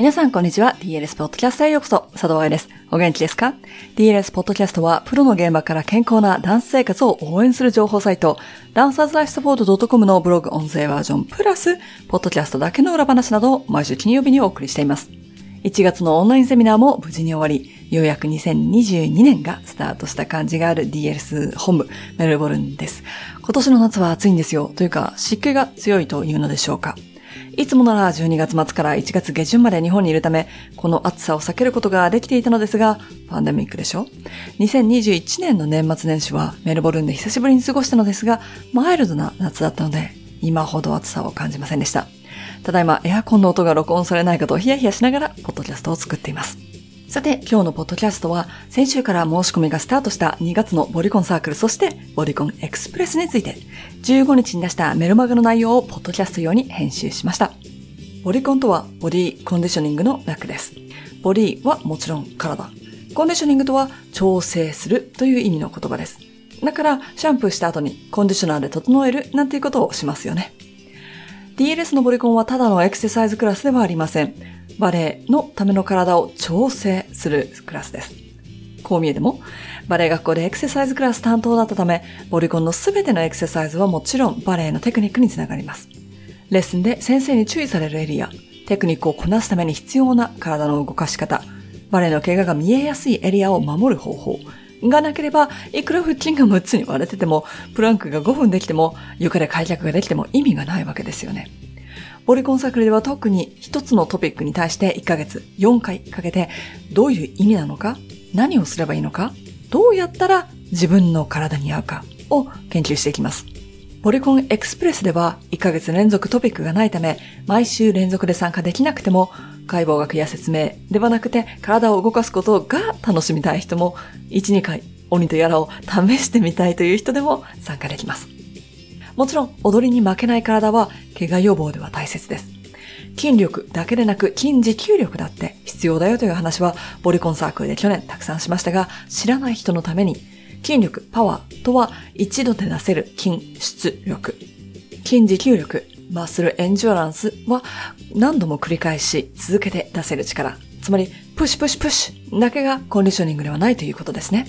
皆さん、こんにちは。DLS ポッドキャストへようこそ。佐藤愛です。お元気ですか ?DLS ポッドキャストは、プロの現場から健康なダンス生活を応援する情報サイト、ダンサーズライフサポート .com のブログ音声バージョンプラス、ポッドキャストだけの裏話などを毎週金曜日にお送りしています。1月のオンラインセミナーも無事に終わり、ようやく2022年がスタートした感じがある DLS 本部メルボルンです。今年の夏は暑いんですよ。というか湿気が強いというのでしょうか。いつもなら12月末から1月下旬まで日本にいるため、この暑さを避けることができていたのですが、パンデミックでしょ ?2021 年の年末年始はメルボルンで久しぶりに過ごしたのですが、マイルドな夏だったので、今ほど暑さを感じませんでした。ただいまエアコンの音が録音されないかとヒヤヒヤしながら、ポッドキャストを作っています。さて、今日のポッドキャストは、先週から申し込みがスタートした2月のボリコンサークル、そしてボリコンエクスプレスについて、15日に出したメルマガの内容をポッドキャスト用に編集しました。ボリコンとはボディコンディショニングの略です。ボディはもちろん体。コンディショニングとは調整するという意味の言葉です。だから、シャンプーした後にコンディショナーで整えるなんていうことをしますよね。DLS のボリコンはただのエクササイズクラスではありません。バレエのための体を調整するクラスです。こう見えても、バレエ学校でエクササイズクラス担当だったため、ボリコンのすべてのエクササイズはもちろんバレエのテクニックにつながります。レッスンで先生に注意されるエリア、テクニックをこなすために必要な体の動かし方、バレエの怪我が見えやすいエリアを守る方法がなければ、いくら腹筋が6つに割れてても、プランクが5分できても、床で開脚ができても意味がないわけですよね。ボリコンサークルでは特に一つのトピックに対して1ヶ月4回かけて、どういう意味なのか、何をすればいいのか、どうやったら自分の体に合うかを研究していきます。ポリコンエクスプレスでは1ヶ月連続トピックがないため、毎週連続で参加できなくても、解剖学や説明ではなくて体を動かすことが楽しみたい人も、1、2回鬼とやらを試してみたいという人でも参加できます。もちろん踊りに負けない体は怪我予防では大切です。筋力だけでなく筋持久力だって必要だよという話はボリコンサークルで去年たくさんしましたが、知らない人のために筋力、パワーとは一度で出せる筋出力。筋持久力、マッスルエンジュアランスは何度も繰り返し続けて出せる力。つまり、プッシュプッシュプッシュだけがコンディショニングではないということですね。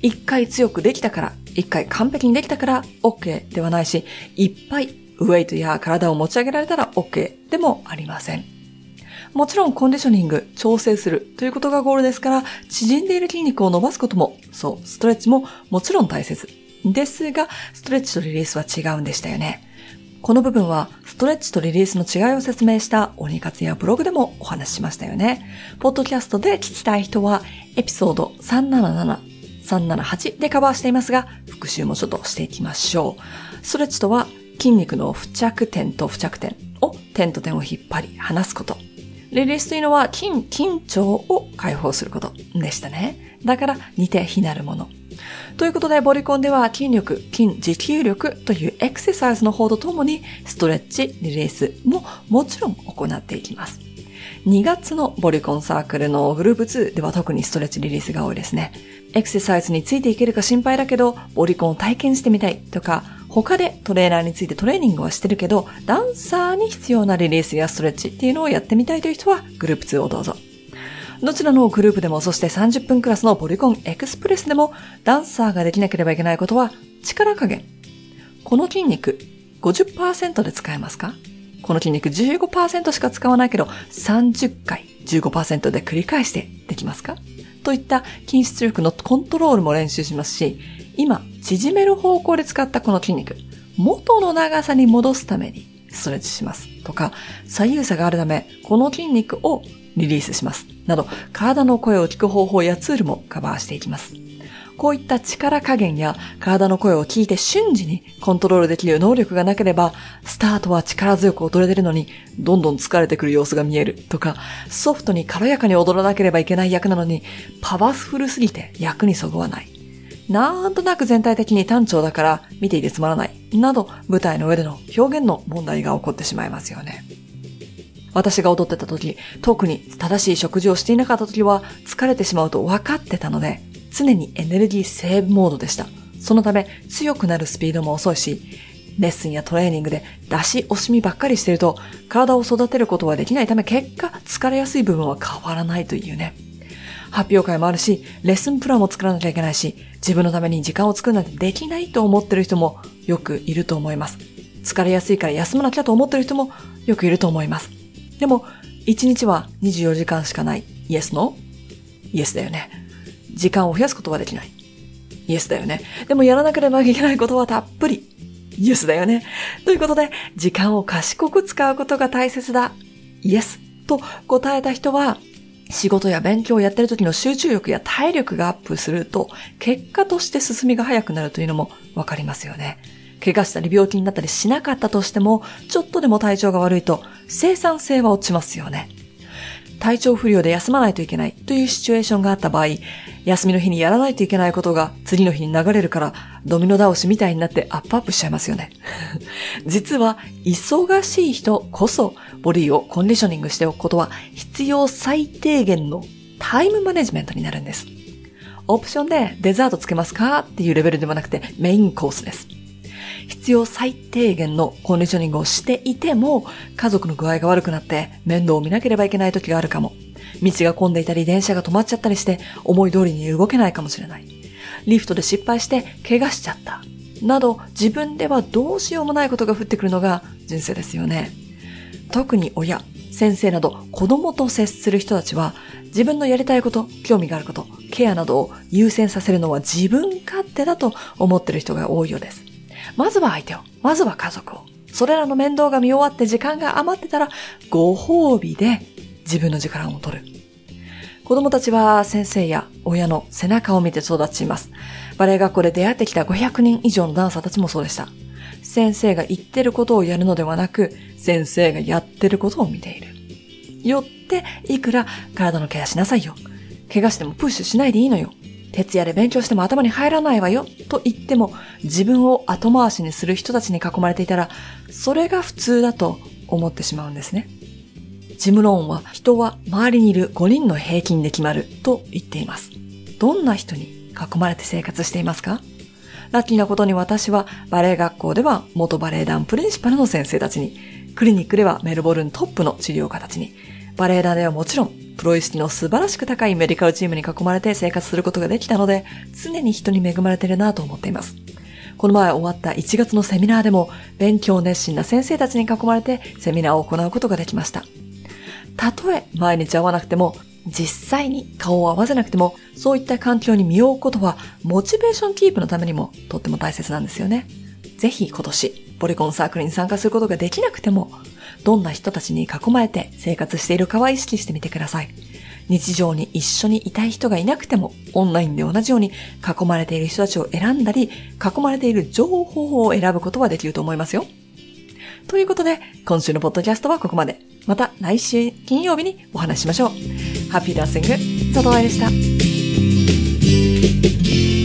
一回強くできたから、一回完璧にできたから OK ではないし、いっぱいウェイトや体を持ち上げられたら OK でもありません。もちろんコンディショニング、調整するということがゴールですから、縮んでいる筋肉を伸ばすことも、そう、ストレッチももちろん大切。ですが、ストレッチとリリースは違うんでしたよね。この部分は、ストレッチとリリースの違いを説明した鬼活やブログでもお話ししましたよね。ポッドキャストで聞きたい人は、エピソード377、378でカバーしていますが、復習もちょっとしていきましょう。ストレッチとは、筋肉の付着点と付着点を点と点を引っ張り離すこと。リリースというのは筋、緊張を解放することでしたね。だから似て非なるもの。ということで、ボリコンでは筋力、筋持久力というエクササイズの方とともに、ストレッチ、リリースももちろん行っていきます。2月のボリコンサークルのグループ2では特にストレッチリリースが多いですね。エクササイズについていけるか心配だけど、ボリコンを体験してみたいとか、他でトレーナーについてトレーニングはしてるけど、ダンサーに必要なリリースやストレッチっていうのをやってみたいという人は、グループ2をどうぞ。どちらのグループでも、そして30分クラスのポリコンエクスプレスでも、ダンサーができなければいけないことは、力加減。この筋肉、50%で使えますか？この筋肉15%しか使わないけど、30回15%で繰り返してできますか？といった筋出力のコントロールも練習しますし、今、縮める方向で使ったこの筋肉、元の長さに戻すためにストレッチします。とか、左右差があるため、この筋肉をリリースします。など、体の声を聞く方法やツールもカバーしていきます。こういった力加減や体の声を聞いて瞬時にコントロールできる能力がなければ、スタートは力強く踊れてるのに、どんどん疲れてくる様子が見えるとか、ソフトに軽やかに踊らなければいけない役なのに、パワフルすぎて役にそぐわない。なんとなく全体的に単調だから見ていてつまらない。など、舞台の上での表現の問題が起こってしまいますよね。私が踊ってた時、特に正しい食事をしていなかった時は疲れてしまうと分かってたので、常にエネルギーセーブモードでした。そのため強くなるスピードも遅いし、レッスンやトレーニングで出し惜しみばっかりしてると、体を育てることはできないため結果疲れやすい部分は変わらないというね。発表会もあるし、レッスンプランも作らなきゃいけないし、自分のために時間を作るなんてできないと思ってる人もよくいると思います。疲れやすいから休まなきゃと思ってる人もよくいると思います。でも、1日は24時間しかない。イエスのイエスだよね。時間を増やすことはできない。イエスだよね。でもやらなければいけないことはたっぷり。イエスだよね。ということで、時間を賢く使うことが大切だ。イエス。と答えた人は、仕事や勉強をやってる時の集中力や体力がアップすると、結果として進みが早くなるというのもわかりますよね。怪我したり病気になったりしなかったとしても、ちょっとでも体調が悪いと生産性は落ちますよね。体調不良で休まないといけないというシチュエーションがあった場合、休みの日にやらないといけないことが次の日に流れるからドミノ倒しみたいになってアップアップしちゃいますよね。実は忙しい人こそボディをコンディショニングしておくことは必要最低限のタイムマネジメントになるんです。オプションでデザートつけますかっていうレベルではなくてメインコースです。必要最低限のコンディショニングをしていても、家族の具合が悪くなって面倒を見なければいけない時があるかも。道が混んでいたり電車が止まっちゃったりして思い通りに動けないかもしれない。リフトで失敗して怪我しちゃった。など自分ではどうしようもないことが降ってくるのが人生ですよね。特に親、先生など子供と接する人たちは自分のやりたいこと、興味があること、ケアなどを優先させるのは自分勝手だと思ってる人が多いようです。まずは相手を、まずは家族を。それらの面倒が見終わって時間が余ってたら、ご褒美で自分の時間を取る。子供たちは先生や親の背中を見て育ちます。バレエ学校で出会ってきた500人以上のダンサーたちもそうでした。先生が言ってることをやるのではなく、先生がやってることを見ている。よって、いくら体のケアしなさいよ。怪我してもプッシュしないでいいのよ。徹夜で勉強しても頭に入らないわよ、と言っても、自分を後回しにする人たちに囲まれていたら、それが普通だと思ってしまうんですね。ジムローンは人は周りにいる5人の平均で決まると言っています。どんな人に囲まれて生活していますか？ラッキーなことに私はバレエ学校では元バレエ団プリンシパルの先生たちに、クリニックではメルボルントップの治療家たちに、バレエ団ではもちろんプロ意識の素晴らしく高いメディカルチームに囲まれて生活することができたので、常に人に恵まれてるなと思っています。この前終わった1月のセミナーでも、勉強熱心な先生たちに囲まれてセミナーを行うことができました。たとえ毎日会わなくても、実際に顔を合わせなくても、そういった環境に身を置くことは、モチベーションキープのためにもとっても大切なんですよね。ぜひ今年、ポリコンサークルに参加することができなくても、どんな人たちに囲まれて生活しているかは意識してみてください。日常に一緒にいたい人がいなくても、オンラインで同じように囲まれている人たちを選んだり、囲まれている情報を選ぶことはできると思いますよ。ということで、今週のポッドキャストはここまで。また来週金曜日にお話ししましょう。ハッピーダンシング、佐藤愛でした。